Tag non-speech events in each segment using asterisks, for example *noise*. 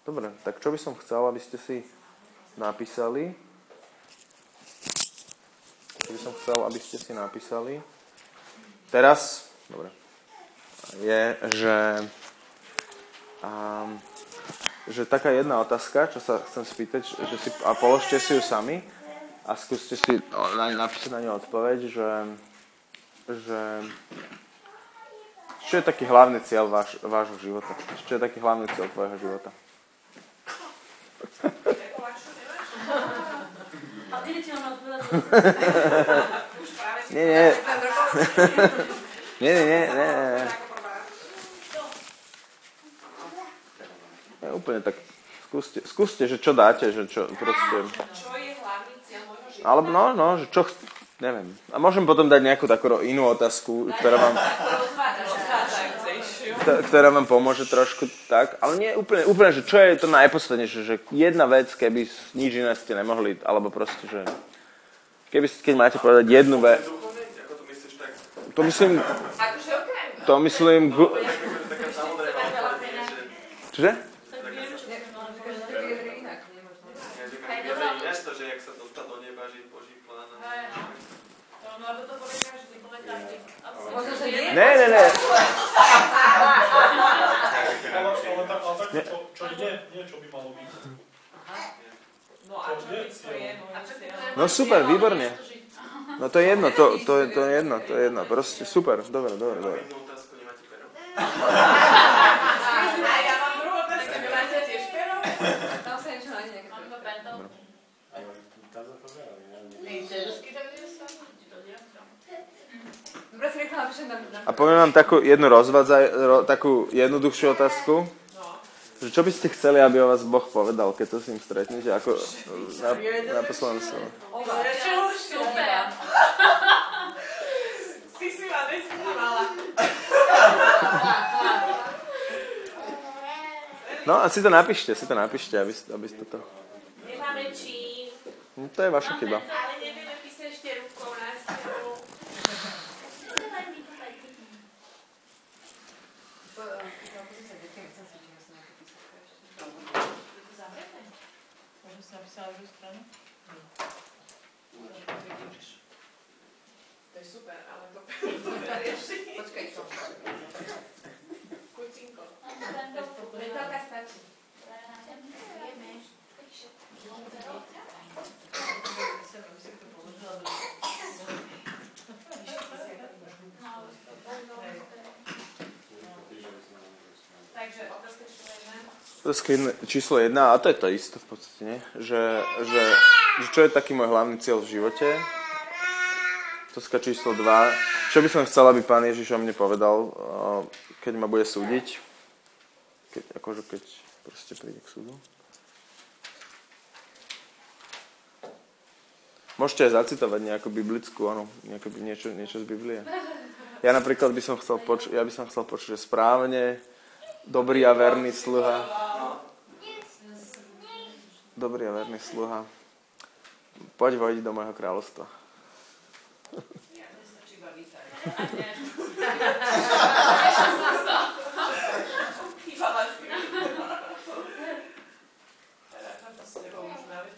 Dobre, tak čo by som chcel, aby ste si napísali? Čo by som chcel, aby ste si napísali? Teraz, dobre, je, že, um, že taká jedna otázka, čo sa chcem spýtať, že si, a položte si ju sami a skúste si na, napísať na ňu odpoveď, že, že čo je taký hlavný cieľ váš, vášho života? Čo je taký hlavný cieľ tvojho života? Nie, nie. nie, nie, nie, nie, nie. Nie, úplne tak. Skúste, skúste, že čo dáte, že čo proste... Čo je hlavný cieľ môjho života? Alebo no, no, že čo... Neviem. A môžem potom dať nejakú takú inú otázku, ktorá vám, ktorá vám pomôže trošku tak. Ale nie úplne, úplne, že čo je to najpodstatnejšie, že jedna vec, keby nič iné ste nemohli, alebo proste, že... Keby, keď máte povedať jednu vec, to myslím, Akože to myslím, gu- čože? Ja, že každý ne. Čo, čo nie, nie, čo by malo byť. No a čo to je? No super, výborne. No to je jedno, to, to, je, to je jedno, to je jedno. Proste super, dobre, dobre, dobre. A poviem vám takú jednu rozvadzaj, ro, takú jednoduchšiu otázku. Že čo by ste chceli, aby o vás Boh povedal, keď sa s ním stretnete? Ako na, na už super. Ty si ma nesmívala. No a si to napíšte, si to napíšte, aby, aby ste to... Nemáme čím. No, to je vaša chyba. Ale nevieme písať ešte rukou na stenu. Možno si napísala druhú stranu? To je super, ale to *laughs* to rieši. Počkaj, čo? Kucinko. Mentálka stačí. Takže otázka číslo jedna- číslo jedna, a to je to isté v podstate, nie? Že, že, že čo je taký môj hlavný cieľ v živote? Otázka číslo dva. Čo by som chcel, aby pán Ježiš o mne povedal, uh, keď ma bude súdiť? Keď, akože keď proste príde k súdu. Môžete aj zacitovať nejakú biblickú, áno, nejaké, niečo, niečo z Biblie. Ja napríklad by som chcel počuť, ja by som chcel počuť, že správne, dobrý a verný sluha. Dobrý a verný sluha. Poď vojdi do môjho kráľovstva. Večer.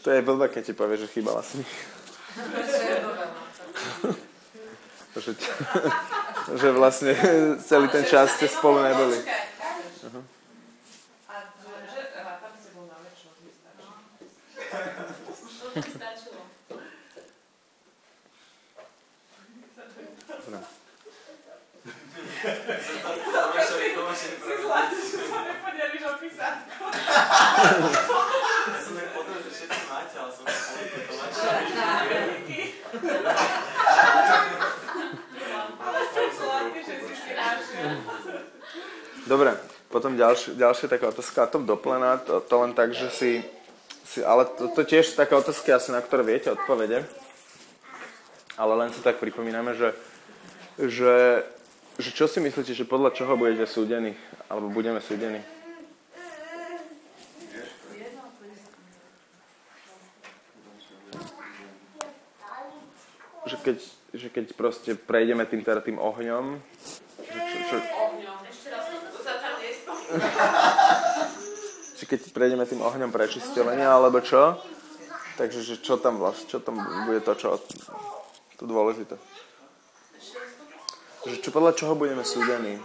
To je blbé, keď ti povie, že chýbala si *laughs* že, že vlastne celý ten čas ste spolu neboli. Počkaj. A že, že rátam s tebou na večer, mi stačí. To by stačilo. Dobre. Že sa nepodeliš o písatku. Ja som potom, že potom ďalšia, ďalšia taká otázka, a to doplená, to, to len tak, že si ale to, to tiež sú také otázky asi, na ktoré viete odpovede. Ale len si tak pripomíname, že, že, že čo si myslíte, že podľa čoho budete súdení, alebo budeme súdení? Že keď, že keď proste prejdeme tým, teda tým ohňom, že čo, čo, Ohňom. Ešte raz, to sa tam *laughs* keď prejdeme tým ohňom prečistenia, alebo čo. Takže že čo tam vlastne, čo tam bude to, čo to dôležité. Že čo, podľa čoho budeme súdení?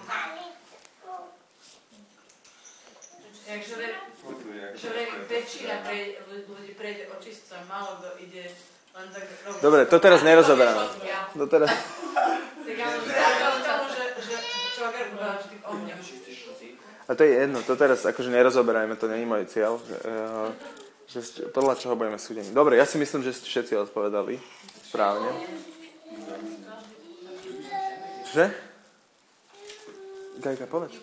Dobre, to teraz nerozoberáme. To teraz... Že, že ohňom. A to je jedno, to teraz akože nerozoberajme, to není môj cieľ. Že, uh, že podľa čoho budeme súdení. Dobre, ja si myslím, že ste všetci odpovedali správne. Čože? Gajka, povedz.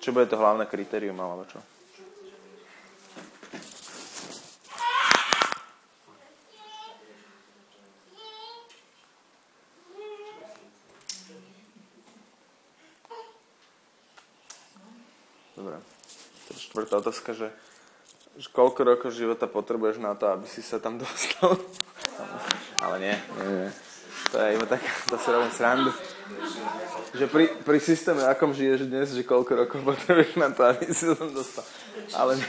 Čo bude to hlavné kritérium, alebo čo? Dobre. Otázka, že, že koľko rokov života potrebuješ na to, aby si sa tam dostal? *laughs* Ale nie, nie, nie. To je iba taká, to si robím srandu. Že pri, pri systéme, akom žiješ dnes, že koľko rokov potrebuješ na to, aby si tam dostal. Ale *laughs*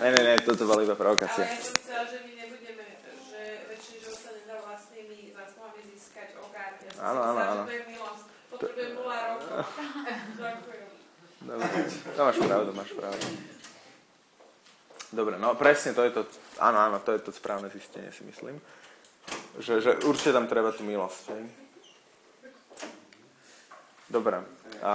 ne, ne, ne, toto bola iba Ale provokácia. ja som chcela, že my nebudeme, že väčšine život sa nedá vlastnými zásluhami získať okár. Ja som Áno, áno. že to je milosť. Potrebujem 0 rokov. Ďakujem. Dobre, to máš pravdu, máš pravdu. Dobre, no presne to je to, áno, áno, to je to správne zistenie, si myslím. Že, že určite tam treba tú milosť, hej? Dobre. A...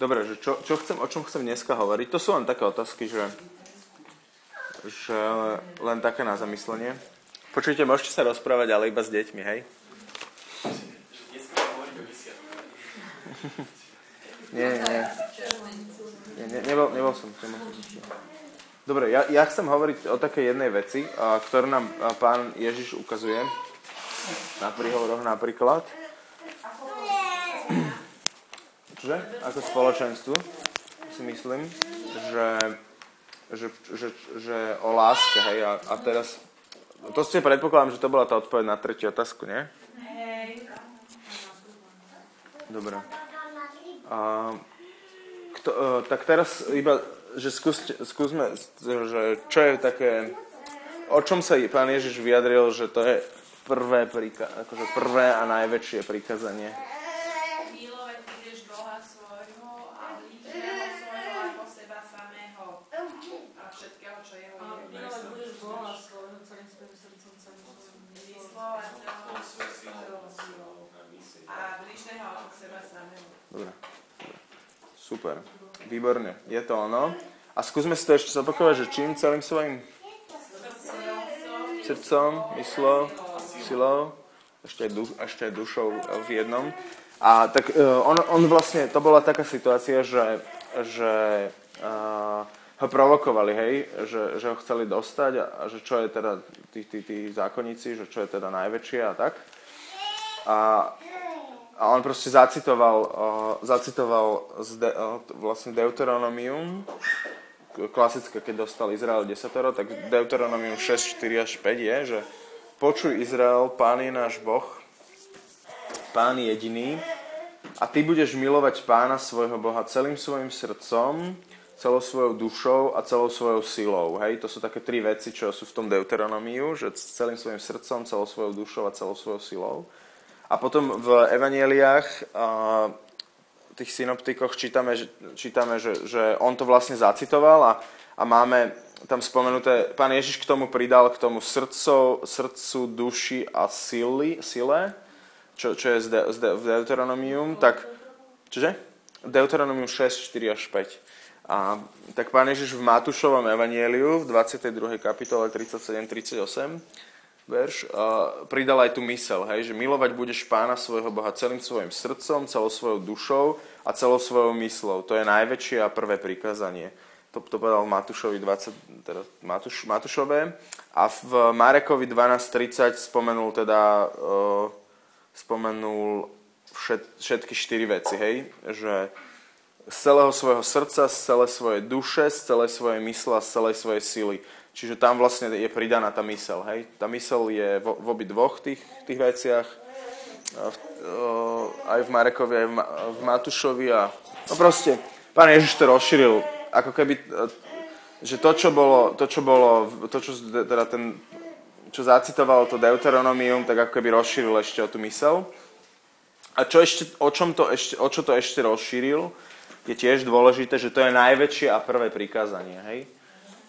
Dobre, že čo, čo chcem, o čom chcem dneska hovoriť? To sú len také otázky, že, že len také na zamyslenie. Počujte, môžete sa rozprávať, ale iba s deťmi, hej? Nie, nie, nie. nie, nebol, nebol som. Dobre, ja, ja chcem hovoriť o takej jednej veci, ktorú nám pán Ježiš ukazuje. Na príhovoroch napríklad. Čože? Ako spoločenstvu si myslím, že, že, že, že o láske, hej, a, a teraz, to ste predpokladám, že to bola tá odpoveď na tretiu otázku, nie? Dobre. A, kto, uh, tak teraz iba, že skúste, skúsme, že čo je také, o čom sa pán Ježiš vyjadril, že to je prvé, príka, akože prvé a najväčšie prikazanie. Milovať budeš Boha svojho a blížneho svojho ako seba samého. A všetkého, čo jeho je. Milovať budeš Boha svojho celým svojim srdcom, celým svojim Myslou a telom Svoj silou silou. na mysli. a blížneho ako seba samého. Dobre. Super. Výborne. Je to ono. A skúsme si to ešte zopakovať, že čím celým svojim srdcom, myslou, silou, ešte aj, du, ešte aj dušou v jednom. A tak uh, on, on vlastne, to bola taká situácia, že, že uh, ho provokovali, hej, že, že ho chceli dostať a, a že čo je teda tí, tí, tí zákonníci, že čo je teda najväčšie a tak. A, a on proste zacitoval, uh, zacitoval z de, uh, vlastne Deuteronomium, klasické, keď dostal Izrael desatoro, tak Deuteronomium 6, 4 až 5 je, že počuj Izrael, pán je náš Boh, pán je jediný a ty budeš milovať pána svojho Boha celým svojim srdcom, celou svojou dušou a celou svojou silou. Hej, to sú také tri veci, čo sú v tom Deuteronomiu, že celým svojim srdcom, celou svojou dušou a celou svojou silou. A potom v evanieliách tých synoptikoch čítame, že, čítame že, že on to vlastne zacitoval a, a máme tam spomenuté, pán Ježiš k tomu pridal k tomu srdco, srdcu, duši a sily, sile, čo, čo je z, de, z de, v Deuteronomium, tak, čože? Deuteronomium 6, 4 až 5. A tak pán Ježiš v Matúšovom evanieliu v 22. kapitole 37-38 verš, uh, pridal aj tú mysel, hej, že milovať budeš pána svojho Boha celým svojim srdcom, celou svojou dušou a celou svojou myslou. To je najväčšie a prvé prikázanie. To, to povedal Matúšovi 20, teda Matúš, Matúšové. A v Marekovi 12.30 spomenul teda uh, spomenul všet, všetky štyri veci, hej? Že z celého svojho srdca, z celej svojej duše, z celej svojej mysle z celej svojej sily. Čiže tam vlastne je pridaná tá mysel, hej? Tá mysel je v, v obi dvoch tých, tých veciach, v, aj v Marekovi, aj v, v Matušovi a no proste, pán Ježiš to rozšíril, ako keby, že to, čo bolo, to, čo bolo, to, čo teda ten, čo zacitovalo to Deuteronomium, tak ako keby rozšíril ešte o tú mysel. A čo ešte, o, čom to ešte, o čo to ešte rozšíril, je tiež dôležité, že to je najväčšie a prvé prikázanie, hej?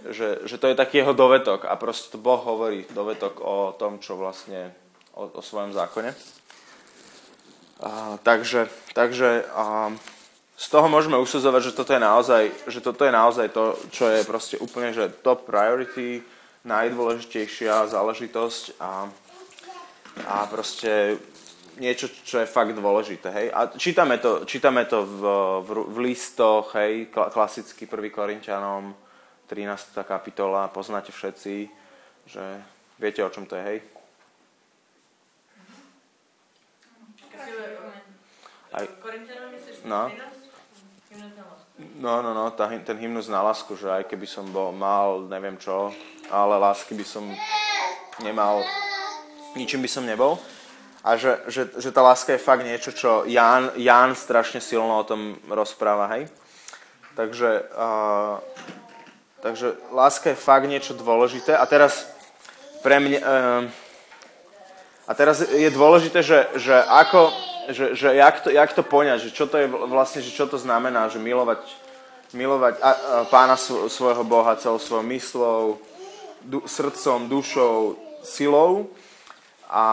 Že, že to je taký jeho dovetok a proste Boh hovorí dovetok o tom, čo vlastne, o, o svojom zákone. A, takže takže a, z toho môžeme usudzovať, že toto je naozaj, že toto je naozaj to, čo je proste úplne že top priority, najdôležitejšia záležitosť a, a proste niečo, čo je fakt dôležité. Hej? A čítame to, čítame to v, v, v listoch, hej? klasicky 1. Korintianom, 13. kapitola, poznáte všetci, že viete, o čom to je, hej? Aj, no. No, no, no, tá, ten hymnus na lásku, že aj keby som bol, mal, neviem čo, ale lásky by som nemal, ničím by som nebol. A že, že, že tá láska je fakt niečo, čo Ján, Ján strašne silno o tom rozpráva, hej? Takže, uh, takže láska je fakt niečo dôležité. A teraz pre mňa... Uh, a teraz je dôležité, že, že ako, že, že jak, to, jak to poňať, že čo to je vlastne, že čo to znamená, že milovať, milovať a, a, pána svojho Boha celou svojou myslou, du, srdcom, dušou, silou. A,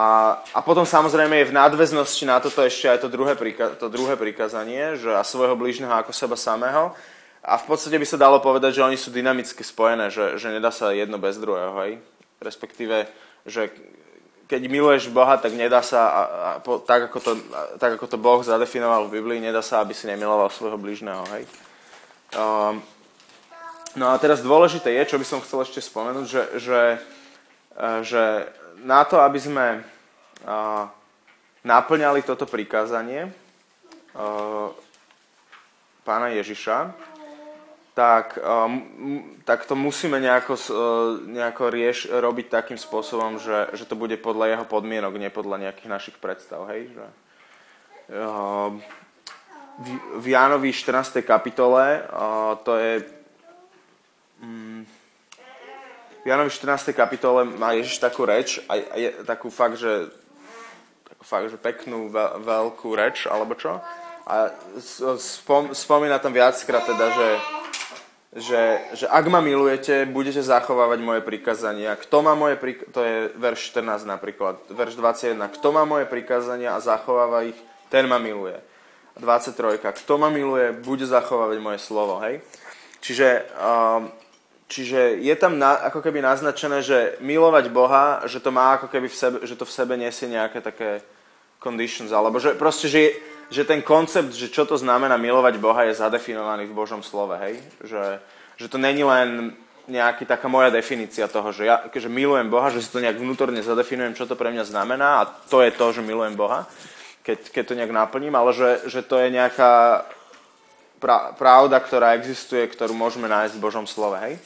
a potom samozrejme je v nadväznosti na toto ešte aj to druhé, to druhé prikázanie, že a svojho blížneho ako seba samého. A v podstate by sa dalo povedať, že oni sú dynamicky spojené, že, že nedá sa jedno bez druhého, hej? Respektíve, že keď miluješ Boha, tak nedá sa, a, a, po, tak, ako to, a, tak ako to Boh zadefinoval v Biblii, nedá sa, aby si nemiloval svojho blížneho. Hej? Um, no a teraz dôležité je, čo by som chcel ešte spomenúť, že, že, uh, že na to, aby sme naplňali toto prikázanie pána Ježiša, tak, tak to musíme nejako, uh, nejako rieš, robiť takým spôsobom, že, že to bude podľa jeho podmienok, nie podľa nejakých našich predstav. Hej? Že, v, v Jánovi 14. kapitole to je um, v Jánovi 14. kapitole má Ježiš takú reč a, a je takú fakt, že takú fakt, že peknú, veľ, veľkú reč, alebo čo? A spom, spomína tam viackrát teda, že že, že ak ma milujete, budete zachovávať moje prikázania. Kto má moje prik- to je verš 14 napríklad, verš 21. Kto má moje prikázania a zachováva ich, ten ma miluje. 23. Kto ma miluje, bude zachovávať moje slovo. Hej? Čiže, um, čiže je tam na, ako keby naznačené, že milovať Boha, že to má ako keby v sebe, že to v sebe nesie nejaké také conditions, alebo že proste, že že ten koncept, že čo to znamená milovať Boha, je zadefinovaný v Božom slove, hej? Že, že to není len nejaký taká moja definícia toho, že ja že milujem Boha, že si to nejak vnútorne zadefinujem, čo to pre mňa znamená a to je to, že milujem Boha, keď, keď to nejak naplním, ale že, že to je nejaká pra, pravda, ktorá existuje, ktorú môžeme nájsť v Božom slove, hej?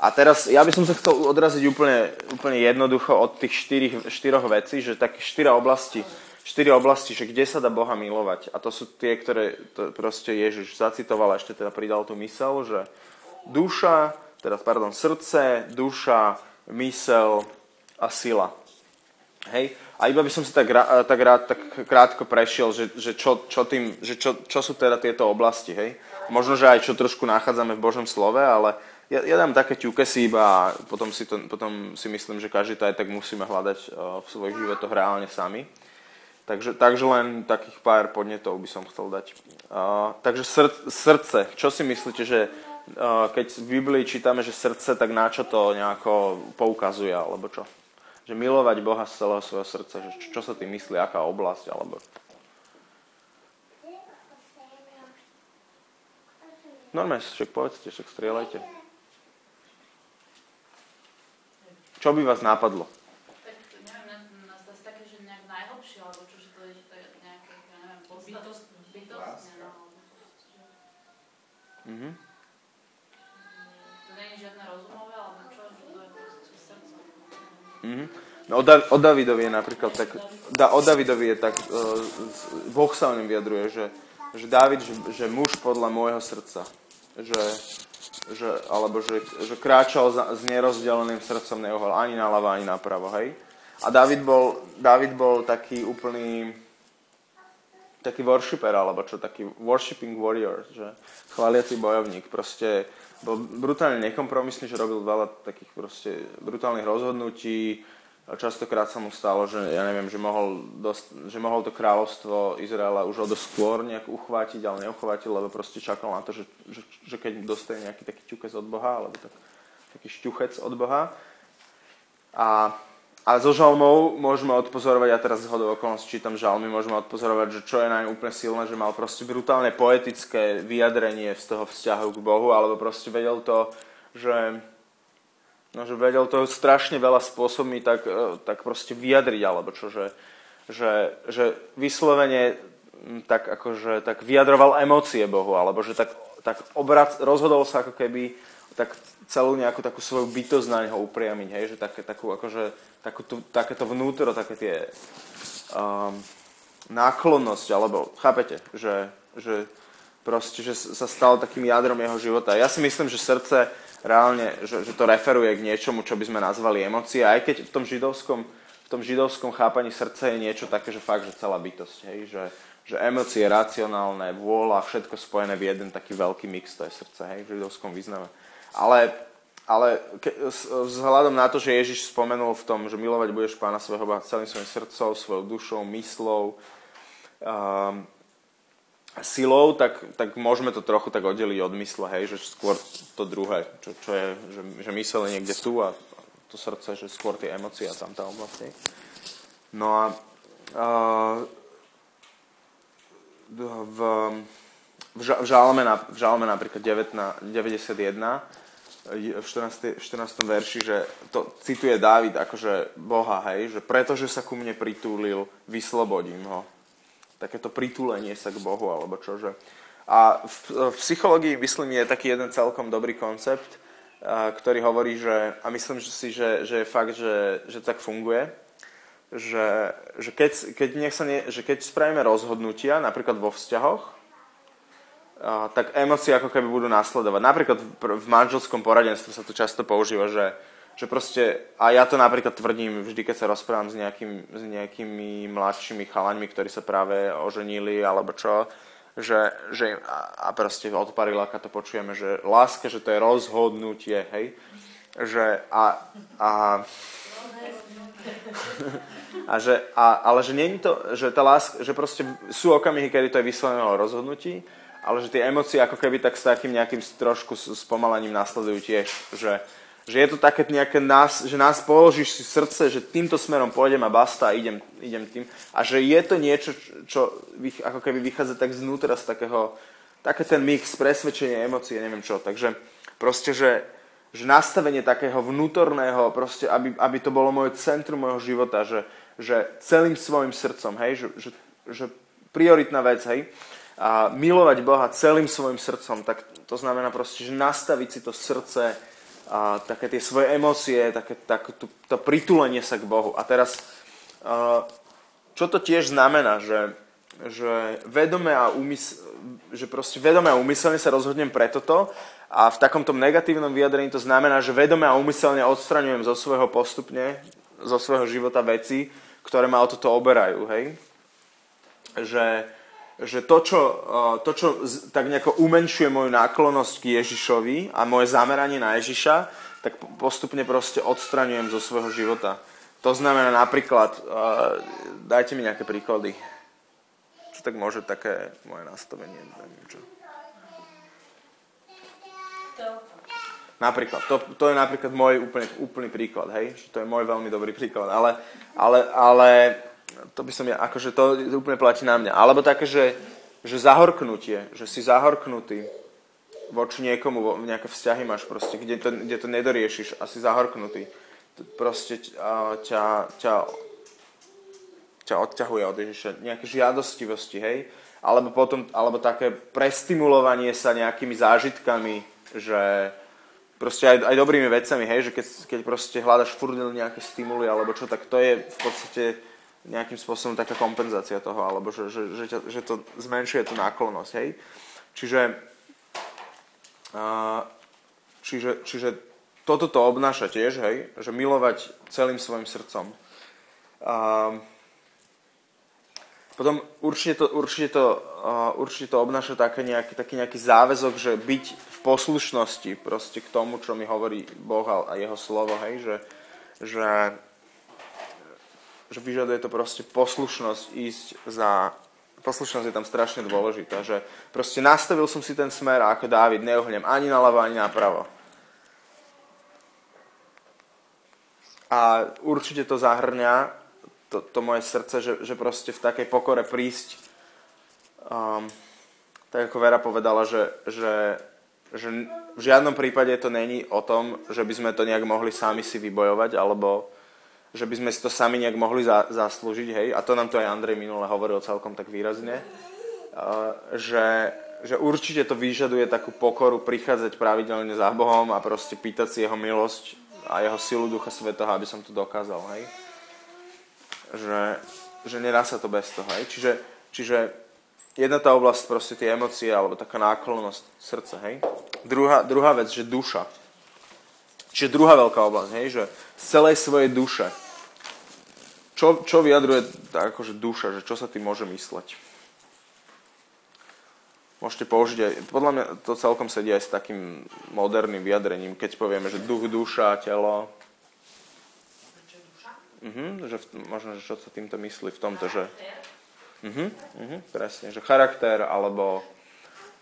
A teraz ja by som sa chcel odraziť úplne, úplne jednoducho od tých štyroch, štyroch vecí, že také štyra oblasti štyri oblasti, že kde sa dá Boha milovať. A to sú tie, ktoré to proste Ježiš zacitoval a ešte teda pridal tú mysel, že duša, teda pardon, srdce, duša, mysel a sila. Hej? A iba by som si tak, tak rád tak krátko prešiel, že, že, čo, čo, tým, že čo, čo sú teda tieto oblasti. Hej? Možno, že aj čo trošku nachádzame v Božom slove, ale ja, ja dám také ťukesy iba a potom si, to, potom si myslím, že každý to aj tak musíme hľadať v svojich životoch reálne sami. Takže, takže len takých pár podnetov by som chcel dať. Uh, takže sr- srdce. Čo si myslíte, že uh, keď v Biblii čítame, že srdce, tak na čo to nejako poukazuje, alebo čo? Že milovať Boha z celého svojho srdca, že čo, čo sa tým myslí, aká oblasť, alebo... Normálne, však povedzte, však strieľajte. Čo by vás napadlo? no. Mhm. To je žiadne rozumové, alebo čo, to je proste srdce. Mhm. No, o, da- o Davidovi je napríklad tak, da, o Davidovi je tak, uh, Boh sa o ňom vyjadruje, že, že David, že, že muž podľa môjho srdca, že, že, alebo že, že kráčal za, s nerozdeleným srdcom, neohol ani naľavo, ani napravo, hej. A David bol, David bol taký úplný, taký worshiper, alebo čo, taký worshipping warrior, že chváliaci bojovník, proste bol brutálne nekompromisný, že robil veľa takých proste brutálnych rozhodnutí, častokrát sa mu stalo, že ja neviem, že mohol, dosť, že mohol to kráľovstvo Izraela už o dosť skôr nejak uchvátiť, ale neuchvátil, lebo proste čakal na to, že, že, že keď dostane nejaký taký ťukec od Boha, alebo tak, taký šťuchec od Boha. A, a zo žalmov môžeme odpozorovať, ja teraz z hodou okolností čítam žalmy, môžeme odpozorovať, že čo je na ňom úplne silné, že mal proste brutálne poetické vyjadrenie z toho vzťahu k Bohu, alebo proste vedel to, že No, že vedel to strašne veľa spôsobmi tak, e, tak proste vyjadriť, alebo čo, že, že, že vyslovene tak akože tak vyjadroval emócie Bohu, alebo že tak, tak obrac, rozhodol sa ako keby tak celú nejakú takú svoju bytosť na neho upriamiť, hej, že také, takú, akože, takú, tú, takéto vnútro, také tie um, náklonnosť, alebo chápete, že, že proste, že sa stal takým jadrom jeho života. Ja si myslím, že srdce reálne, že, že to referuje k niečomu, čo by sme nazvali emócie, aj keď v tom židovskom, v tom židovskom chápaní srdca je niečo také, že fakt, že celá bytosť, hej, že, že emócie, racionálne, vôľa, všetko spojené v jeden taký veľký mix, to je srdce, hej, v židovskom význame. Ale, ale ke, vzhľadom na to, že Ježiš spomenul v tom, že milovať budeš pána svojho Boha celým svojim srdcom, svojou dušou, myslou, um, silou, tak, tak môžeme to trochu tak oddeliť od mysle, hej, že skôr to druhé, čo, čo je, že, že mysel niekde tu a to srdce, že skôr tie emócie a tam tá oblasť. No a uh, v, v, v, žalme, v žalme napríklad 9, 91 v 14, 14. verši, že to cituje Dávid akože Boha, hej, že pretože sa ku mne pritúlil, vyslobodím ho takéto pritúlenie sa k Bohu, alebo čože. A v, v psychológii, myslím, je taký jeden celkom dobrý koncept, ktorý hovorí, že, a myslím že si, že, že je fakt, že, že tak funguje, že, že, keď, keď, nech sa nie, že keď spravíme rozhodnutia, napríklad vo vzťahoch, tak emócie ako keby budú následovať. Napríklad v manželskom poradenstve sa to často používa, že, že proste, a ja to napríklad tvrdím vždy, keď sa rozprávam s, nejakým, s nejakými mladšími chalaňmi, ktorí sa práve oženili, alebo čo, že, že a proste od pariláka to počujeme, že láska, že to je rozhodnutie, hej, že a, a a že, a, ale že je to, že tá láska, že proste sú okamihy, kedy to je vyslovené o rozhodnutí, ale že tie emócie ako keby tak s takým nejakým trošku spomalaním nasledujú tiež, že, že je to také nejaké nás, že nás položíš si srdce, že týmto smerom pôjdem a basta a idem, idem tým. A že je to niečo, čo ako keby vychádza tak znútra z takého, také ten mix, presvedčenie, emócie, neviem čo. Takže proste, že, že nastavenie takého vnútorného, proste, aby, aby to bolo moje centrum môjho života, že, že celým svojim srdcom, hej, že, že, že prioritná vec, hej, a milovať Boha celým svojim srdcom, tak to znamená proste, že nastaviť si to srdce a také tie svoje emócie, také, tak, to, to pritulenie sa k Bohu. A teraz, a, čo to tiež znamená, že, že vedome a úmysl, že proste vedome a úmyselne sa rozhodnem pre toto a v takomto negatívnom vyjadrení to znamená, že vedome a úmyselne odstraňujem zo svojho postupne, zo svojho života veci, ktoré ma o toto oberajú, hej? Že, že to čo, to, čo tak nejako umenšuje moju náklonnosť k Ježišovi a moje zameranie na Ježiša, tak postupne proste odstraňujem zo svojho života. To znamená napríklad, dajte mi nejaké príklady. Čo tak môže také moje nastavenie? Neviem čo. Napríklad, to, to je napríklad môj úplne, úplný príklad, hej? To je môj veľmi dobrý príklad, ale, ale, ale to by som ja, akože to úplne platí na mňa. Alebo také, že, že zahorknutie, že si zahorknutý voči niekomu, nejaké vzťahy máš proste, kde to, kde to nedoriešiš a si zahorknutý. Proste ťa, ťa, ťa odťahuje od Ježiša. Nejaké žiadostivosti, hej? alebo, potom, alebo také prestimulovanie sa nejakými zážitkami, že proste aj, aj dobrými vecami, hej, že keď, keď proste hľadaš furt nejaké stimuly alebo čo, tak to je v podstate nejakým spôsobom taká kompenzácia toho, alebo že, že, že, že to zmenšuje tú náklonnosť, hej. Čiže, a, čiže, čiže toto to obnáša tiež, hej, že milovať celým svojim srdcom. A, potom určite to, určite to, uh, určite to obnáša také nejaký, taký nejaký záväzok, že byť v poslušnosti proste k tomu, čo mi hovorí Boh a jeho slovo, hej, že, že, že vyžaduje to proste poslušnosť ísť za... Poslušnosť je tam strašne dôležitá, že proste nastavil som si ten smer a ako Dávid neuhnem ani naľavo, ani napravo. A určite to zahrňa to, to moje srdce, že, že proste v takej pokore prísť, um, tak ako Vera povedala, že, že, že v žiadnom prípade to není o tom, že by sme to nejak mohli sami si vybojovať, alebo že by sme si to sami nejak mohli za, zaslúžiť, hej, a to nám to aj Andrej minule hovoril celkom tak výrazne, uh, že, že určite to vyžaduje takú pokoru prichádzať pravidelne za Bohom a proste pýtať si jeho milosť a jeho silu Ducha Svetoho, aby som to dokázal, hej že, že nedá sa to bez toho. Hej? Čiže, čiže jedna tá oblasť, proste tie emócie, alebo taká náklonnosť srdca, hej. Druhá, druhá vec, že duša. Čiže druhá veľká oblasť, hej, že z celej svojej duše. Čo, čo vyjadruje tak akože duša, že čo sa tým môže mysleť? Môžete použiť aj, podľa mňa to celkom sedí aj s takým moderným vyjadrením, keď povieme, že duch, duša, telo, Mhm, že v, možno, že čo sa týmto myslí v tomto, že... Mhm, mhm, presne, že charakter alebo,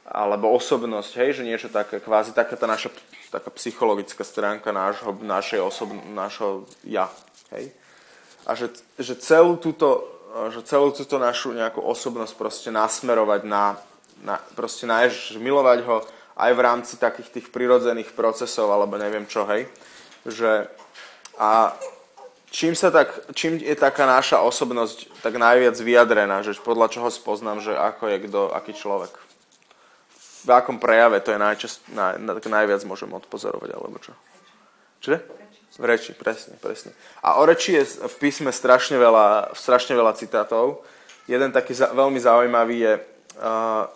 alebo osobnosť, hej, že niečo také, kvázi taká tá naša taká psychologická stránka nášho, našej osob, nášho ja, hej. A že, že celú túto, že celú túto našu nejakú osobnosť proste nasmerovať na, na proste na Ježiš, milovať ho aj v rámci takých tých prirodzených procesov, alebo neviem čo, hej. Že, a čím, sa tak, čím je taká naša osobnosť tak najviac vyjadrená, že podľa čoho spoznám, že ako je kto, aký človek. V akom prejave to je najčast, naj, tak najviac môžem odpozorovať, alebo čo? Čo? V reči, presne, presne. A o reči je v písme strašne veľa, strašne veľa citátov. Jeden taký za, veľmi zaujímavý je, uh,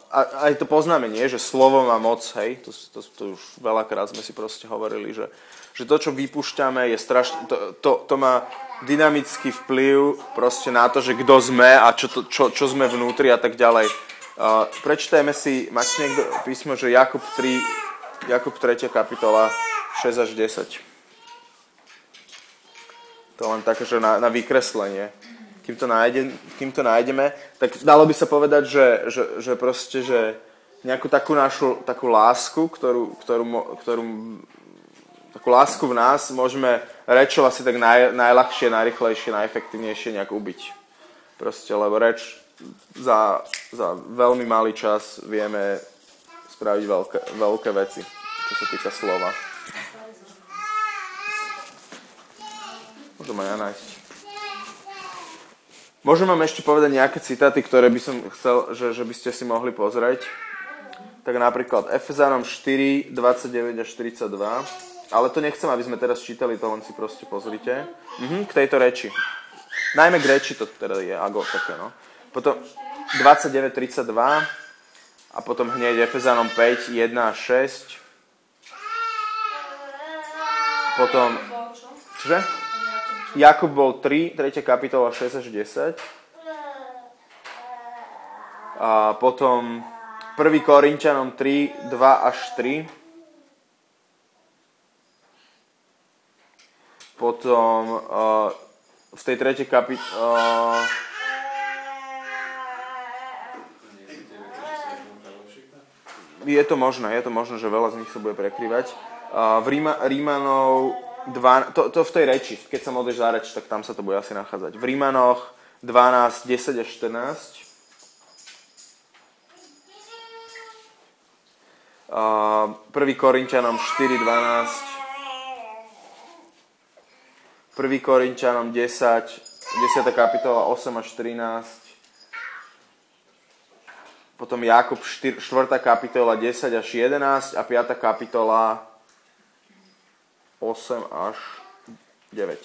aj to poznáme, nie? Že slovo má moc, hej? To, to, to už veľakrát sme si proste hovorili, že že to, čo vypúšťame, je strašne, to, to, to má dynamický vplyv proste na to, že kto sme a čo, to, čo, čo sme vnútri a tak ďalej. Uh, prečítajme si, máte niekto písmo, že Jakub 3, Jakub 3. kapitola 6 až 10. To len také, že na, na vykreslenie. Kým to, nájde, kým to nájdeme, tak dalo by sa povedať, že, že, že proste, že nejakú takú našu takú lásku, ktorú, ktorú, ktorú takú lásku v nás môžeme rečou asi tak naj, najľahšie, najrychlejšie, najefektívnejšie nejak ubiť. Proste, lebo reč za, za veľmi malý čas vieme spraviť veľké, veľké veci, čo sa týka slova. Môžem aj ja nájsť. Môžem vám ešte povedať nejaké citáty, ktoré by som chcel, že, že by ste si mohli pozrieť. Tak napríklad Efezánom 4, 29 až 42. Ale to nechcem, aby sme teraz čítali, to len si proste pozrite. Mhm, k tejto reči. Najmä k reči to teda je ago také, no. Potom 29.32 a potom hneď Efezanom 5, 1 a 6. Potom... Čože? Jakub bol 3, 3. kapitola 6 až 10. A potom 1. Korinčanom 3, 2 až 3. Potom uh, v tej tretej kapi... Uh, je to možné, je to možné, že veľa z nich sa bude prekrývať. Uh, v Ríma, Rímanov 2, to, to v tej reči, keď sa modlíš za reč, tak tam sa to bude asi nachádzať. V Rímanoch 12, 10 až 14. Uh, 1. Korinčanom 4, 12. 1. Korinčanom 10, 10. kapitola 8 až 13. potom Jakub 4, 4. kapitola 10 až 11 a 5. kapitola 8 až 9.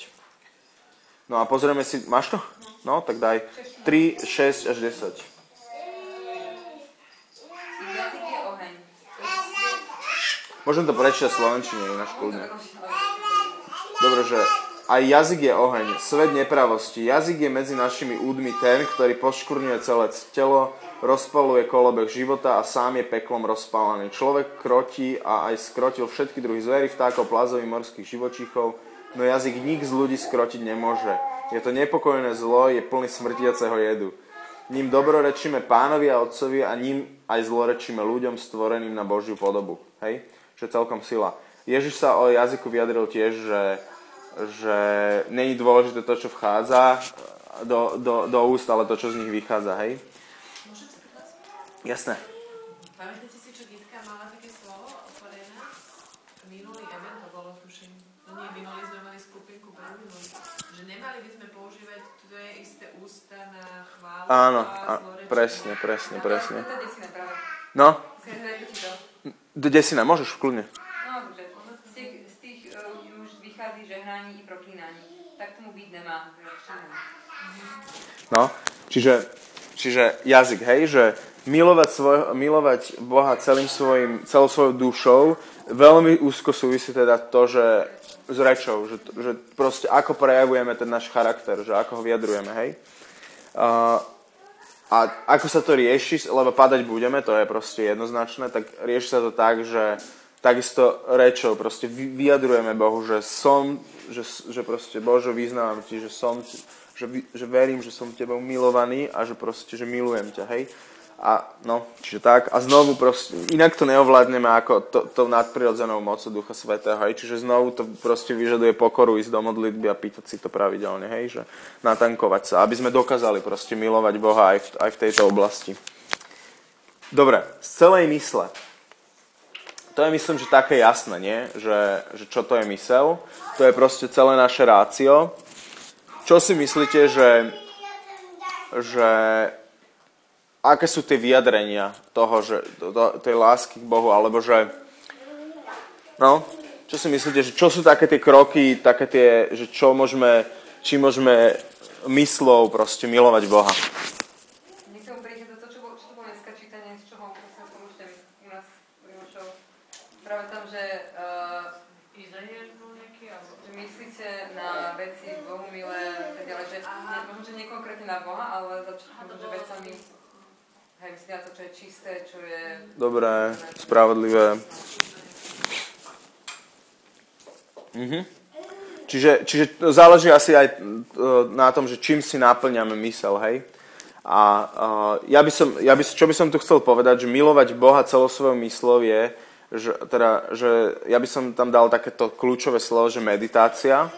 No a pozrieme si, máš to? No, tak daj 3, 6 až 10. Jazyk je oheň. Môžem to prečítať slovenčine ináč kľudne. Dobre, že aj jazyk je oheň, svet nepravosti. Jazyk je medzi našimi údmi ten, ktorý poškurňuje celé telo, rozpaluje kolobek života a sám je peklom rozpálený. Človek krotí a aj skrotil všetky druhy zvery, vtákov, plazových morských živočíchov, no jazyk nik z ľudí skrotiť nemôže. Je to nepokojné zlo, je plný smrtiaceho jedu. Ním dobrorečíme pánovi a otcovi a ním aj zlorečíme ľuďom stvoreným na Božiu podobu. Hej? Čo je celkom sila. Ježiš sa o jazyku vyjadril tiež, že, že není dôležité to, čo vchádza do, do, do úst, ale to, čo z nich vychádza. Hej? Jasné. Pamätáte si, čo Gitka mala také slovo otvorené? Minulý event to bolo, tuším. No nie, minulý sme mali skupinku pre minulý. Že nemali by sme používať tvoje isté ústa na chválu Áno, a zlorečenie. presne, presne, presne. To je. No, to to. do desina, môžeš kľudne. No, že z tých, z tých uh, už vychází žehnání i proklínání. Tak tomu byť nemá. že všimne. No, čiže, čiže jazyk, hej, že milovať, svoj, milovať Boha celým svojim, celou svojou dušou veľmi úzko súvisí teda to, že s rečou, že, že proste ako prejavujeme ten náš charakter, že ako ho vyjadrujeme, hej. Uh, a ako sa to rieši, lebo padať budeme, to je proste jednoznačné, tak rieši sa to tak, že takisto rečou proste vy- vyjadrujeme Bohu, že som, že, že proste Bože vyznávam ti, že som, že, že verím, že som tebou milovaný a že proste, že milujem ťa, hej. A no, čiže tak. A znovu proste, inak to neovládneme ako to, to nadprirodzenou mocou Ducha Svetého, hej. Čiže znovu to proste vyžaduje pokoru ísť do modlitby a pýtať si to pravidelne, hej. Že natankovať sa, aby sme dokázali proste milovať Boha aj v, aj v tejto oblasti. Dobre, z celej mysle. To je myslím, že také jasné, nie? Že, že čo to je mysel. To je proste celé naše rácio. Čo si myslíte, že, že aké sú tie vyjadrenia toho, že, to, tej lásky k Bohu, alebo že no, čo si myslíte, že čo sú také tie kroky, také tie, že čo môžeme, či môžeme myslou proste milovať Boha. Nechcem mu prejsť to, čo, bolo, čo to bolo dneska čítanie, z čoho prosím pomôžte mi u nás u Jošov. Práve tam, že, uh, Izaiáš bol nejaký, alebo... že myslíte na veci Bohu milé a tak ďalej, že ne, možno, že nie konkrétne na Boha, ale začať možno, že vecami, hej, myslíte na to, čo je čisté, čo je... Dobré, spravodlivé. Mhm. Čiže, čiže záleží asi aj e, na tom, že čím si náplňame mysel, hej? A uh, ja by som, ja by, čo by som tu chcel povedať, že milovať Boha celou svojou myslou je, že, teda, že ja by som tam dal takéto kľúčové slovo, že meditácia.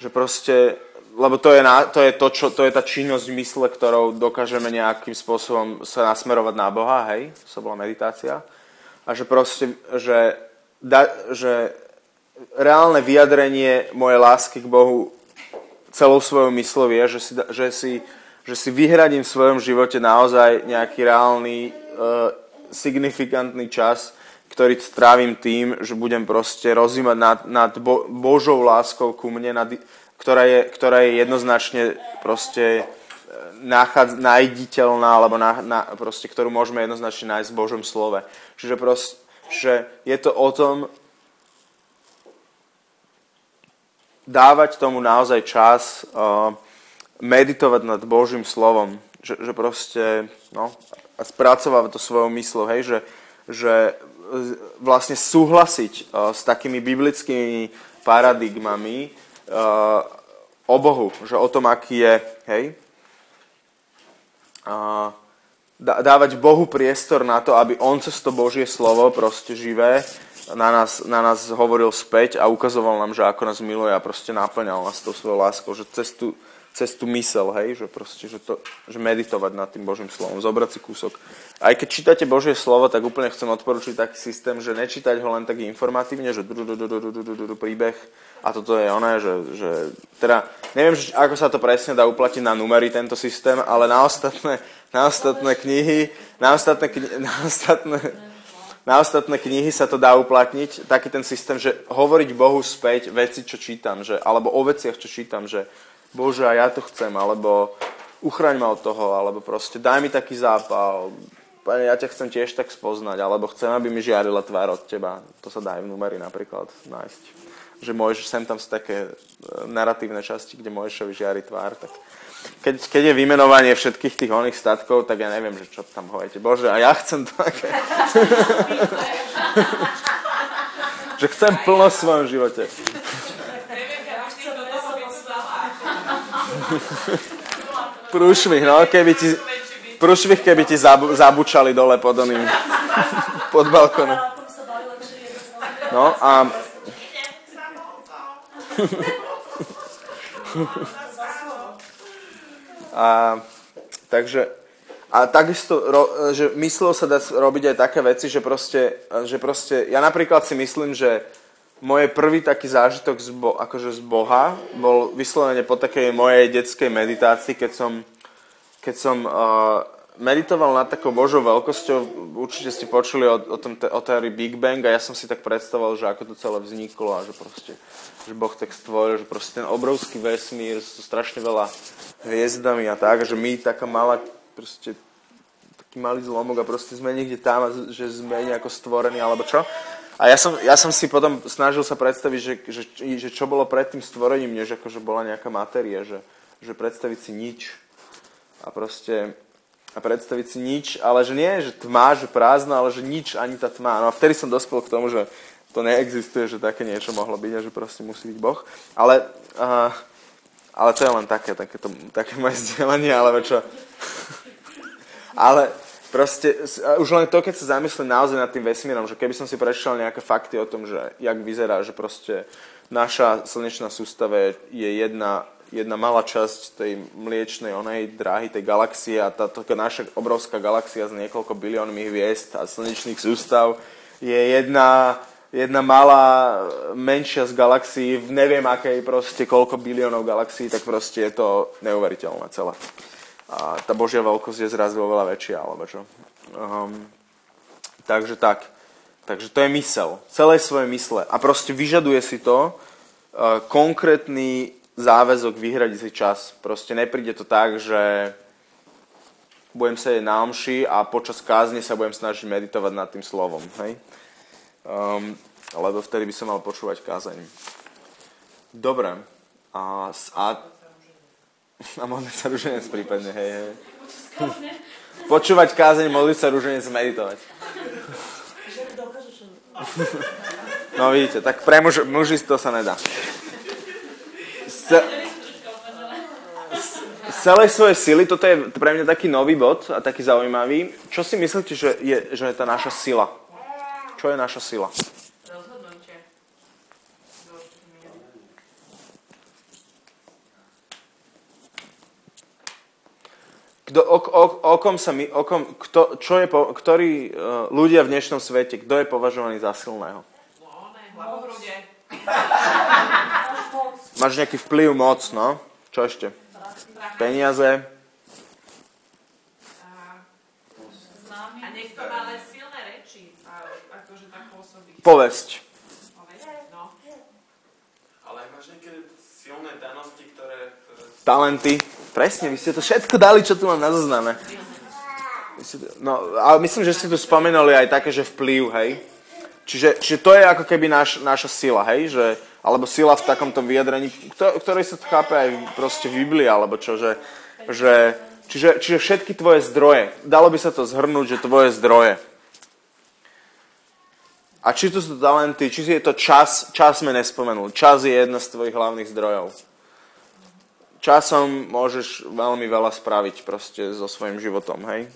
Že proste, lebo to je, na, to, je to, čo, to je tá činnosť mysle, ktorou dokážeme nejakým spôsobom sa nasmerovať na Boha, hej? To bola meditácia. A že proste, že, da, že reálne vyjadrenie mojej lásky k Bohu celou svojou myslou je, že si, že si, že si vyhradím v svojom živote naozaj nejaký reálny, uh, signifikantný čas, ktorý strávim tým, že budem proste rozímať nad, nad Bo, Božou láskou ku mne, nad, ktorá, je, ktorá je jednoznačne proste nachádz, nájditeľná, alebo na, na, proste, ktorú môžeme jednoznačne nájsť v Božom slove. Čiže proste, že je to o tom, dávať tomu naozaj čas, uh, meditovať nad Božím slovom, že, že proste, no, a spracovať to svojou myslou, hej, že, že vlastne súhlasiť uh, s takými biblickými paradigmami uh, o Bohu, že o tom, aký je, hej, uh, dávať Bohu priestor na to, aby On cez to Božie slovo proste živé na nás, na nás hovoril späť a ukazoval nám, že ako nás miluje a proste naplňal nás tou svojou láskou, že cez tú, cez tú mysel, hej, že proste, že, to, že meditovať nad tým Božím slovom, zobrať si kúsok. Aj keď čítate Božie slovo, tak úplne chcem odporučiť taký systém, že nečítať ho len tak informatívne, že príbeh a toto je oné, že, že teda neviem, že ako sa to presne dá uplatiť na numery tento systém, ale na ostatné, na ostatné knihy, na ostatné, kni- na ostatné, na ostatné knihy sa to dá uplatniť, taký ten systém, že hovoriť Bohu späť veci, čo čítam, že, alebo o veciach, čo čítam, že Bože, a ja to chcem, alebo uchraň ma od toho, alebo proste daj mi taký zápal, Pane, ja ťa chcem tiež tak spoznať, alebo chcem, aby mi žiarila tvár od teba. To sa dá aj v numery napríklad nájsť. Že môžeš, sem tam sú také e, narratívne časti, kde môžeš vyžiariť tvár. Tak keď, keď je vymenovanie všetkých tých oných statkov, tak ja neviem, že čo tam hovoríte. Bože, a ja chcem také. *laughs* že chcem plno v svojom živote. *laughs* Prúšvih, no, keby ti, prúšvih, keby ti zabu, zabučali dole pod oným, pod balkónom. No a... *laughs* a takže a takisto, že myslel sa dá robiť aj také veci, že proste, že proste, ja napríklad si myslím, že môj prvý taký zážitok z, bo, akože z Boha bol vyslovene po takej mojej detskej meditácii, keď som, keď som uh, meditoval nad takou Božou veľkosťou. Určite ste počuli o, o, tom, o teórii Big Bang a ja som si tak predstavoval, že ako to celé vzniklo a že proste, že Boh tak stvoril, že proste ten obrovský vesmír s strašne veľa hviezdami a tak, že my taká malá, proste taký malý zlomok a proste sme niekde tam že sme nejako stvorení alebo čo. A ja som, ja som si potom snažil sa predstaviť, že, že, že čo bolo pred tým stvorením, než akože bola nejaká matéria, že, že predstaviť si nič a proste a predstaviť si nič, ale že nie, že tma, že prázdno, ale že nič, ani tá tma. No a vtedy som dospel k tomu, že to neexistuje, že také niečo mohlo byť a že proste musí byť Boh. Ale, uh, ale to je len také, také, to, také moje *laughs* vzdelanie, alebo čo. *laughs* ale proste, už len to, keď sa zamyslím naozaj nad tým vesmírom, že keby som si prečítal nejaké fakty o tom, že jak vyzerá, že proste naša slnečná sústava je jedna, jedna malá časť tej mliečnej onej dráhy, tej galaxie a táto naša obrovská galaxia s niekoľko biliónmi hviezd a slnečných sústav je jedna, jedna malá, menšia z galaxií, v neviem akej proste koľko biliónov galaxií, tak proste je to neuveriteľné celé a tá Božia veľkosť je zrazu oveľa väčšia, alebo čo. Um, takže tak. Takže to je mysel. Celé svoje mysle. A proste vyžaduje si to uh, konkrétny záväzok vyhradiť si čas. Proste nepríde to tak, že budem sedieť na omši a počas kázne sa budem snažiť meditovať nad tým slovom. Hej? Um, lebo vtedy by som mal počúvať kázeň. Dobre. A, a a modliť sa ruženec prípadne, hej, hej. Počúvať kázeň, modliť sa ruženec, meditovať. No vidíte, tak pre muž, mužisto sa nedá. Z, z celej svojej sily, toto je pre mňa taký nový bod a taký zaujímavý. Čo si myslíte, že je, že je tá naša sila? Čo je naša sila? Kto, o, o, o kom sa my, o kom, kto, čo je, po, ktorí uh, ľudia v dnešnom svete, kto je považovaný za silného? *laughs* Máš nejaký vplyv, moc, no? Čo ešte? Peniaze? A niekto má ale silné reči, akože tak pôsobí. Povesť. No. Ale máš nejaké silné danosti, ktoré... ktoré... Talenty. Presne, vy ste to všetko dali, čo tu mám na zozname. No, ale myslím, že ste tu spomenuli aj také, že vplyv, hej. Čiže, čiže to je ako keby naš, naša sila, hej, že, alebo sila v takomto vyjadrení, ktorej sa chápe aj proste v Biblii, alebo čo, že, že čiže, čiže všetky tvoje zdroje, dalo by sa to zhrnúť, že tvoje zdroje. A či to sú talenty, či je to čas, čas sme nespomenul. Čas je jedna z tvojich hlavných zdrojov časom môžeš veľmi veľa spraviť proste so svojím životom, hej?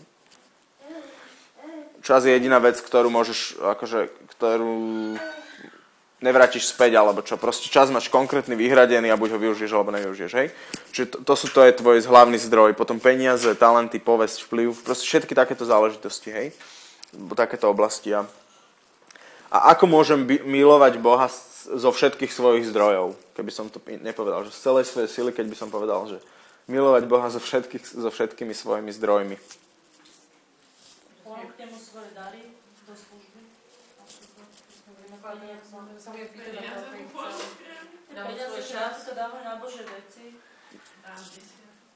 Čas je jediná vec, ktorú môžeš, akože, ktorú nevrátiš späť, alebo čo. Proste čas máš konkrétny vyhradený a buď ho využiješ, alebo nevyužiješ, hej? Čiže to, to sú, to je tvoj hlavný zdroj. Potom peniaze, talenty, povesť, vplyv, proste všetky takéto záležitosti, hej? Takéto oblasti. A, a ako môžem by, milovať Boha zo všetkých svojich zdrojov, keby som to nepovedal, že z celej svojej sily, keď by som povedal, že milovať Boha zo, všetkých, zo všetkými svojimi zdrojmi. K nemu svoje dary do služby. Peniaze, čas sa dávajú na Bože veci.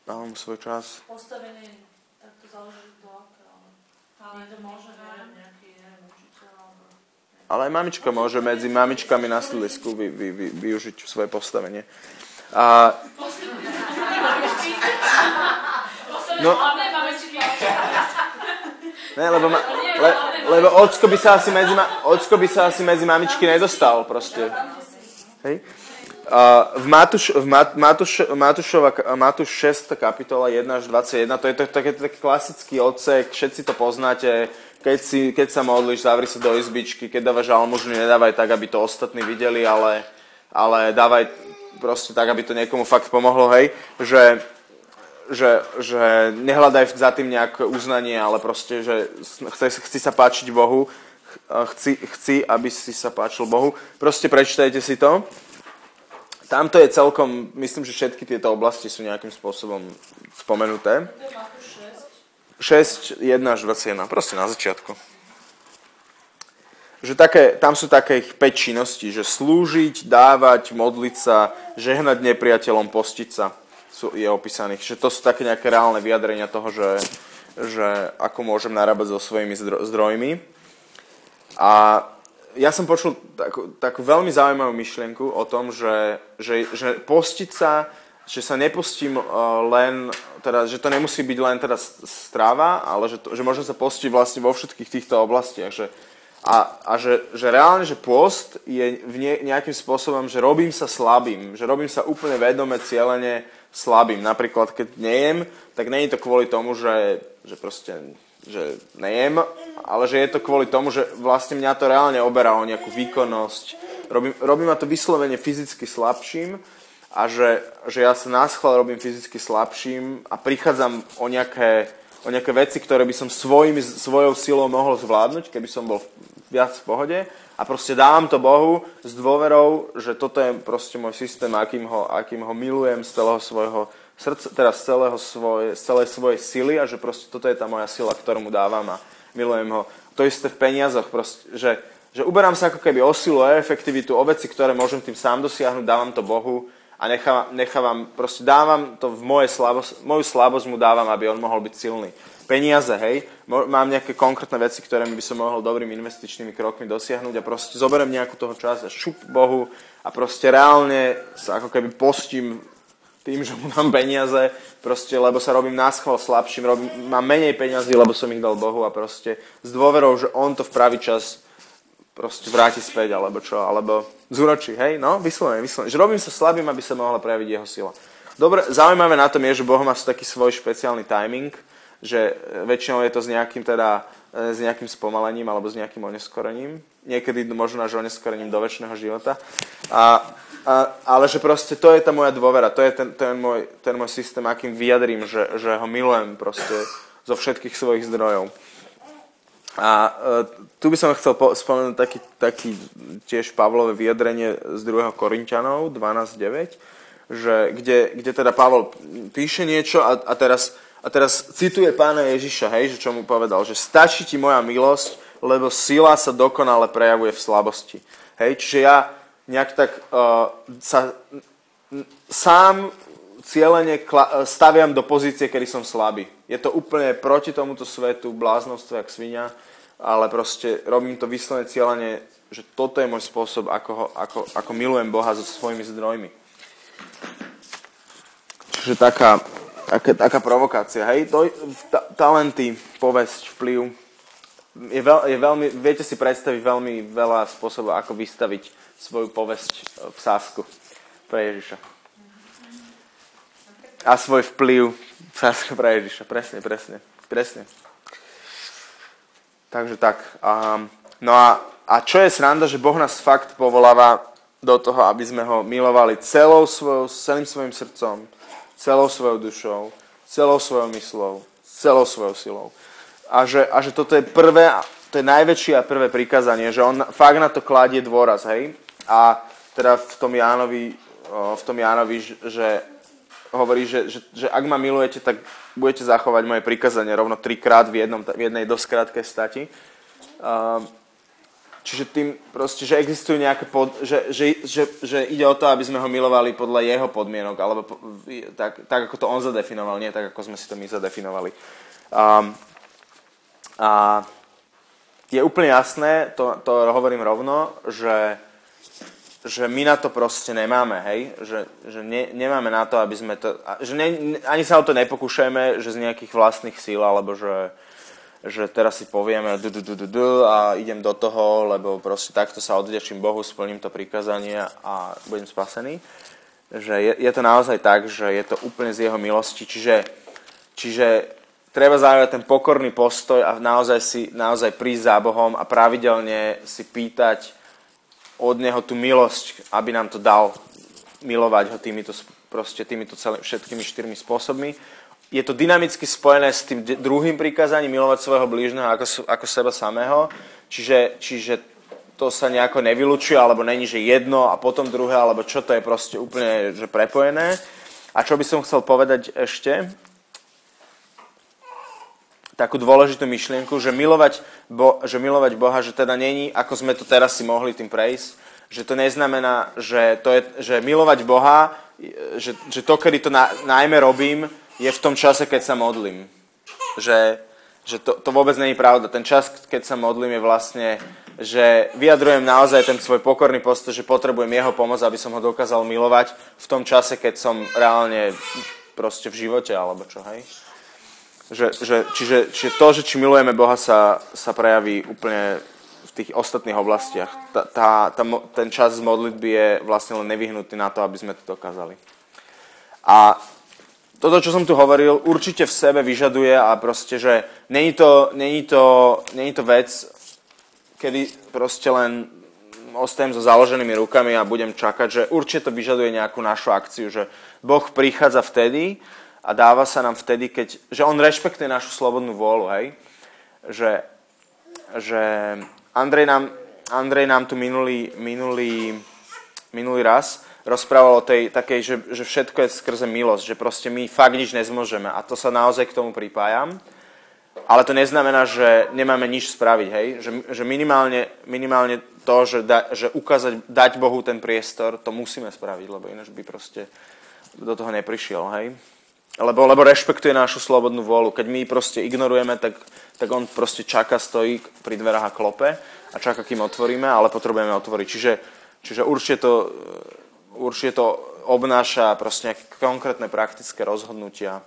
Dávam svoj čas. Postavenie, tak to záleží to aké, ale niekto môže neviem, nejaký neviem, učiteľ alebo... Ale aj mamička môže medzi mamičkami na sledisku vy, vy, vy, využiť svoje postavenie. A... No, ne, lebo, ma, le, lebo ocko by sa asi medzi, ma, ocko by sa asi medzi mamičky nedostal proste. Hej? Uh, v, Matúš, v Mat, Matúš, Matúšova, Matúš 6. kapitola 1 až 21, to je taký tak, tak klasický odsek, všetci to poznáte, keď, si, keď sa modlíš, zavri sa do izbičky, keď dávaš almužnu, nedávaj tak, aby to ostatní videli, ale, ale dávaj proste tak, aby to niekomu fakt pomohlo, hej, že, že, že nehľadaj za tým nejaké uznanie, ale proste, že chci, chci sa páčiť Bohu, chci, chci, aby si sa páčil Bohu. Proste prečítajte si to Tamto je celkom, myslím, že všetky tieto oblasti sú nejakým spôsobom spomenuté. 6, 1 až 21, proste na začiatku. Že také, tam sú také 5 činností, že slúžiť, dávať, modliť sa, žehnať nepriateľom, postiť sa sú, je opísaných. Že to sú také nejaké reálne vyjadrenia toho, že, že ako môžem narábať so svojimi zdrojmi. A ja som počul takú, takú veľmi zaujímavú myšlienku o tom, že, že, že postiť sa, že sa nepostím uh, len, teda, že to nemusí byť len teda strava, ale že, to, že môžem sa postiť vlastne vo všetkých týchto oblastiach. Že, a, a že, že reálne, že post je v ne, nejakým spôsobom, že robím sa slabým, že robím sa úplne vedome, cieľene slabým. Napríklad, keď nejem, tak nie je to kvôli tomu, že, že proste že nejem, ale že je to kvôli tomu, že vlastne mňa to reálne oberá o nejakú výkonnosť. Robí, robí ma to vyslovene fyzicky slabším a že, že ja sa náschval robím fyzicky slabším a prichádzam o nejaké, o nejaké veci, ktoré by som svojimi, svojou silou mohol zvládnuť, keby som bol viac v pohode a proste dávam to Bohu s dôverou, že toto je proste môj systém, akým ho, akým ho milujem z celého svojho srdce, teraz celého svoje, celej svojej sily a že proste toto je tá moja sila, ktorú mu dávam a milujem ho. To isté v peniazoch, proste, že, že uberám sa ako keby o silu, o efektivitu, o veci, ktoré môžem tým sám dosiahnuť, dávam to Bohu a nechávam, nechávam proste dávam to v moje slabosť, moju slabosť mu dávam, aby on mohol byť silný. Peniaze, hej, mám nejaké konkrétne veci, ktoré by som mohol dobrými investičnými krokmi dosiahnuť a proste zoberiem nejakú toho čas a šup Bohu a proste reálne sa ako keby postím tým, *laughs* že mu dám peniaze, proste, lebo sa robím náschval slabším, robím, mám menej peniazy, lebo som ich dal Bohu a proste s dôverou, že on to v pravý čas proste vráti späť, alebo čo, alebo zúročí, hej, no, vyslovene, vyslovene, že robím sa slabým, aby sa mohla prejaviť jeho sila. Dobre, zaujímavé na tom je, že Boh má taký svoj špeciálny timing, že väčšinou je to s nejakým teda, e, s nejakým spomalením alebo s nejakým oneskorením. Niekedy možno až oneskorením do väčšného života. A a, ale že proste to je tá moja dôvera, to je ten, ten, môj, ten môj systém, akým vyjadrím, že, že ho milujem proste zo všetkých svojich zdrojov. A e, tu by som chcel po, spomenúť taký, taký tiež Pavlové vyjadrenie z 2. Korintianov 12.9, že, kde, kde teda Pavol píše niečo a, a, teraz, a teraz cituje pána Ježiša, hej, že čo mu povedal, že stačí ti moja milosť, lebo sila sa dokonale prejavuje v slabosti. Hej, čiže ja, nejak tak uh, sa sám cieľene staviam do pozície, kedy som slabý. Je to úplne proti tomuto svetu, bláznostvo jak svinia, ale proste robím to vyslovene cieľene, že toto je môj spôsob, ako, ho, ako, ako milujem Boha so svojimi zdrojmi. Čiže taká, taká, taká provokácia. Hej, to, ta, talenty, povesť, vplyv. Je, veľ, je veľmi, viete si predstaviť veľmi veľa spôsobov, ako vystaviť svoju povesť e, v sásku pre Ježiša. A svoj vplyv v sásku pre Ježiša. Presne, presne. Presne. Takže tak. A, No a, a čo je sranda, že Boh nás fakt povoláva do toho, aby sme ho milovali celou svojou, celým svojim srdcom, celou svojou dušou, celou svojou myslou, celou svojou silou. A že, a že toto je prvé, to je najväčšie a prvé prikázanie, že on fakt na to kladie dôraz, hej? A teda v tom Jánovi, v tom Jánovi že hovorí, že, že, že ak ma milujete, tak budete zachovať moje prikázanie rovno trikrát v, jednom, v jednej dosť krátkej stati. Um, čiže tým proste, že existujú nejaké, pod, že, že, že, že ide o to, aby sme ho milovali podľa jeho podmienok, alebo po, tak, tak, ako to on zadefinoval, nie tak, ako sme si to my zadefinovali. Um, a je úplne jasné, to, to hovorím rovno, že že my na to proste nemáme, hej? Že, že ne, nemáme na to, aby sme to... Že ne, ani sa o to nepokúšame, že z nejakých vlastných síl, alebo že, že teraz si povieme du, du, du, du, du, a idem do toho, lebo proste takto sa odďačím Bohu, splním to prikázanie a budem spasený. Že je, je to naozaj tak, že je to úplne z jeho milosti, čiže, čiže treba zaujať ten pokorný postoj a naozaj si naozaj prísť za Bohom a pravidelne si pýtať od Neho tú milosť, aby nám to dal milovať ho týmito, proste týmito celý, všetkými štyrmi spôsobmi. Je to dynamicky spojené s tým druhým prikázaním milovať svojho blížneho ako, ako seba samého. Čiže, čiže to sa nejako nevylučuje, alebo není, že jedno a potom druhé, alebo čo to je proste úplne že prepojené. A čo by som chcel povedať ešte, takú dôležitú myšlienku, že milovať, Bo, že milovať Boha, že teda není, ako sme to teraz si mohli tým prejsť, že to neznamená, že, to je, že milovať Boha, že, že to, kedy to na, najmä robím, je v tom čase, keď sa modlím. Že, že to, to vôbec není pravda. Ten čas, keď sa modlím, je vlastne, že vyjadrujem naozaj ten svoj pokorný postoj, že potrebujem jeho pomoc, aby som ho dokázal milovať v tom čase, keď som reálne proste v živote, alebo čo, hej? Že, že, čiže, čiže to, že či milujeme Boha, sa, sa prejaví úplne v tých ostatných oblastiach. Tá, tá, tá, ten čas z modlitby je vlastne len nevyhnutý na to, aby sme to dokázali. A toto, čo som tu hovoril, určite v sebe vyžaduje a proste, že není to, není to, není to vec, kedy proste len ostajem so založenými rukami a budem čakať, že určite to vyžaduje nejakú našu akciu, že Boh prichádza vtedy, a dáva sa nám vtedy, keď, že on rešpektuje našu slobodnú vôľu, hej? Že, že Andrej, nám, Andrej nám tu minulý, minulý, minulý raz rozprával o tej takej, že, že všetko je skrze milosť, že proste my fakt nič nezmôžeme a to sa naozaj k tomu pripájam. Ale to neznamená, že nemáme nič spraviť, hej? Že, že minimálne, minimálne to, že, da, že ukázať, dať Bohu ten priestor, to musíme spraviť, lebo ináč by proste do toho neprišiel, hej? lebo, lebo rešpektuje našu slobodnú vôľu. Keď my proste ignorujeme, tak, tak on proste čaká, stojí pri dverách a klope a čaká, kým otvoríme, ale potrebujeme otvoriť. Čiže, čiže určite, to, určite to obnáša proste nejaké konkrétne praktické rozhodnutia.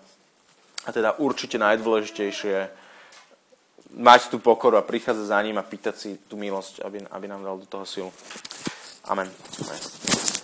A teda určite najdôležitejšie mať tú pokoru a prichádzať za ním a pýtať si tú milosť, aby, aby nám dal do toho silu. Amen. Amen.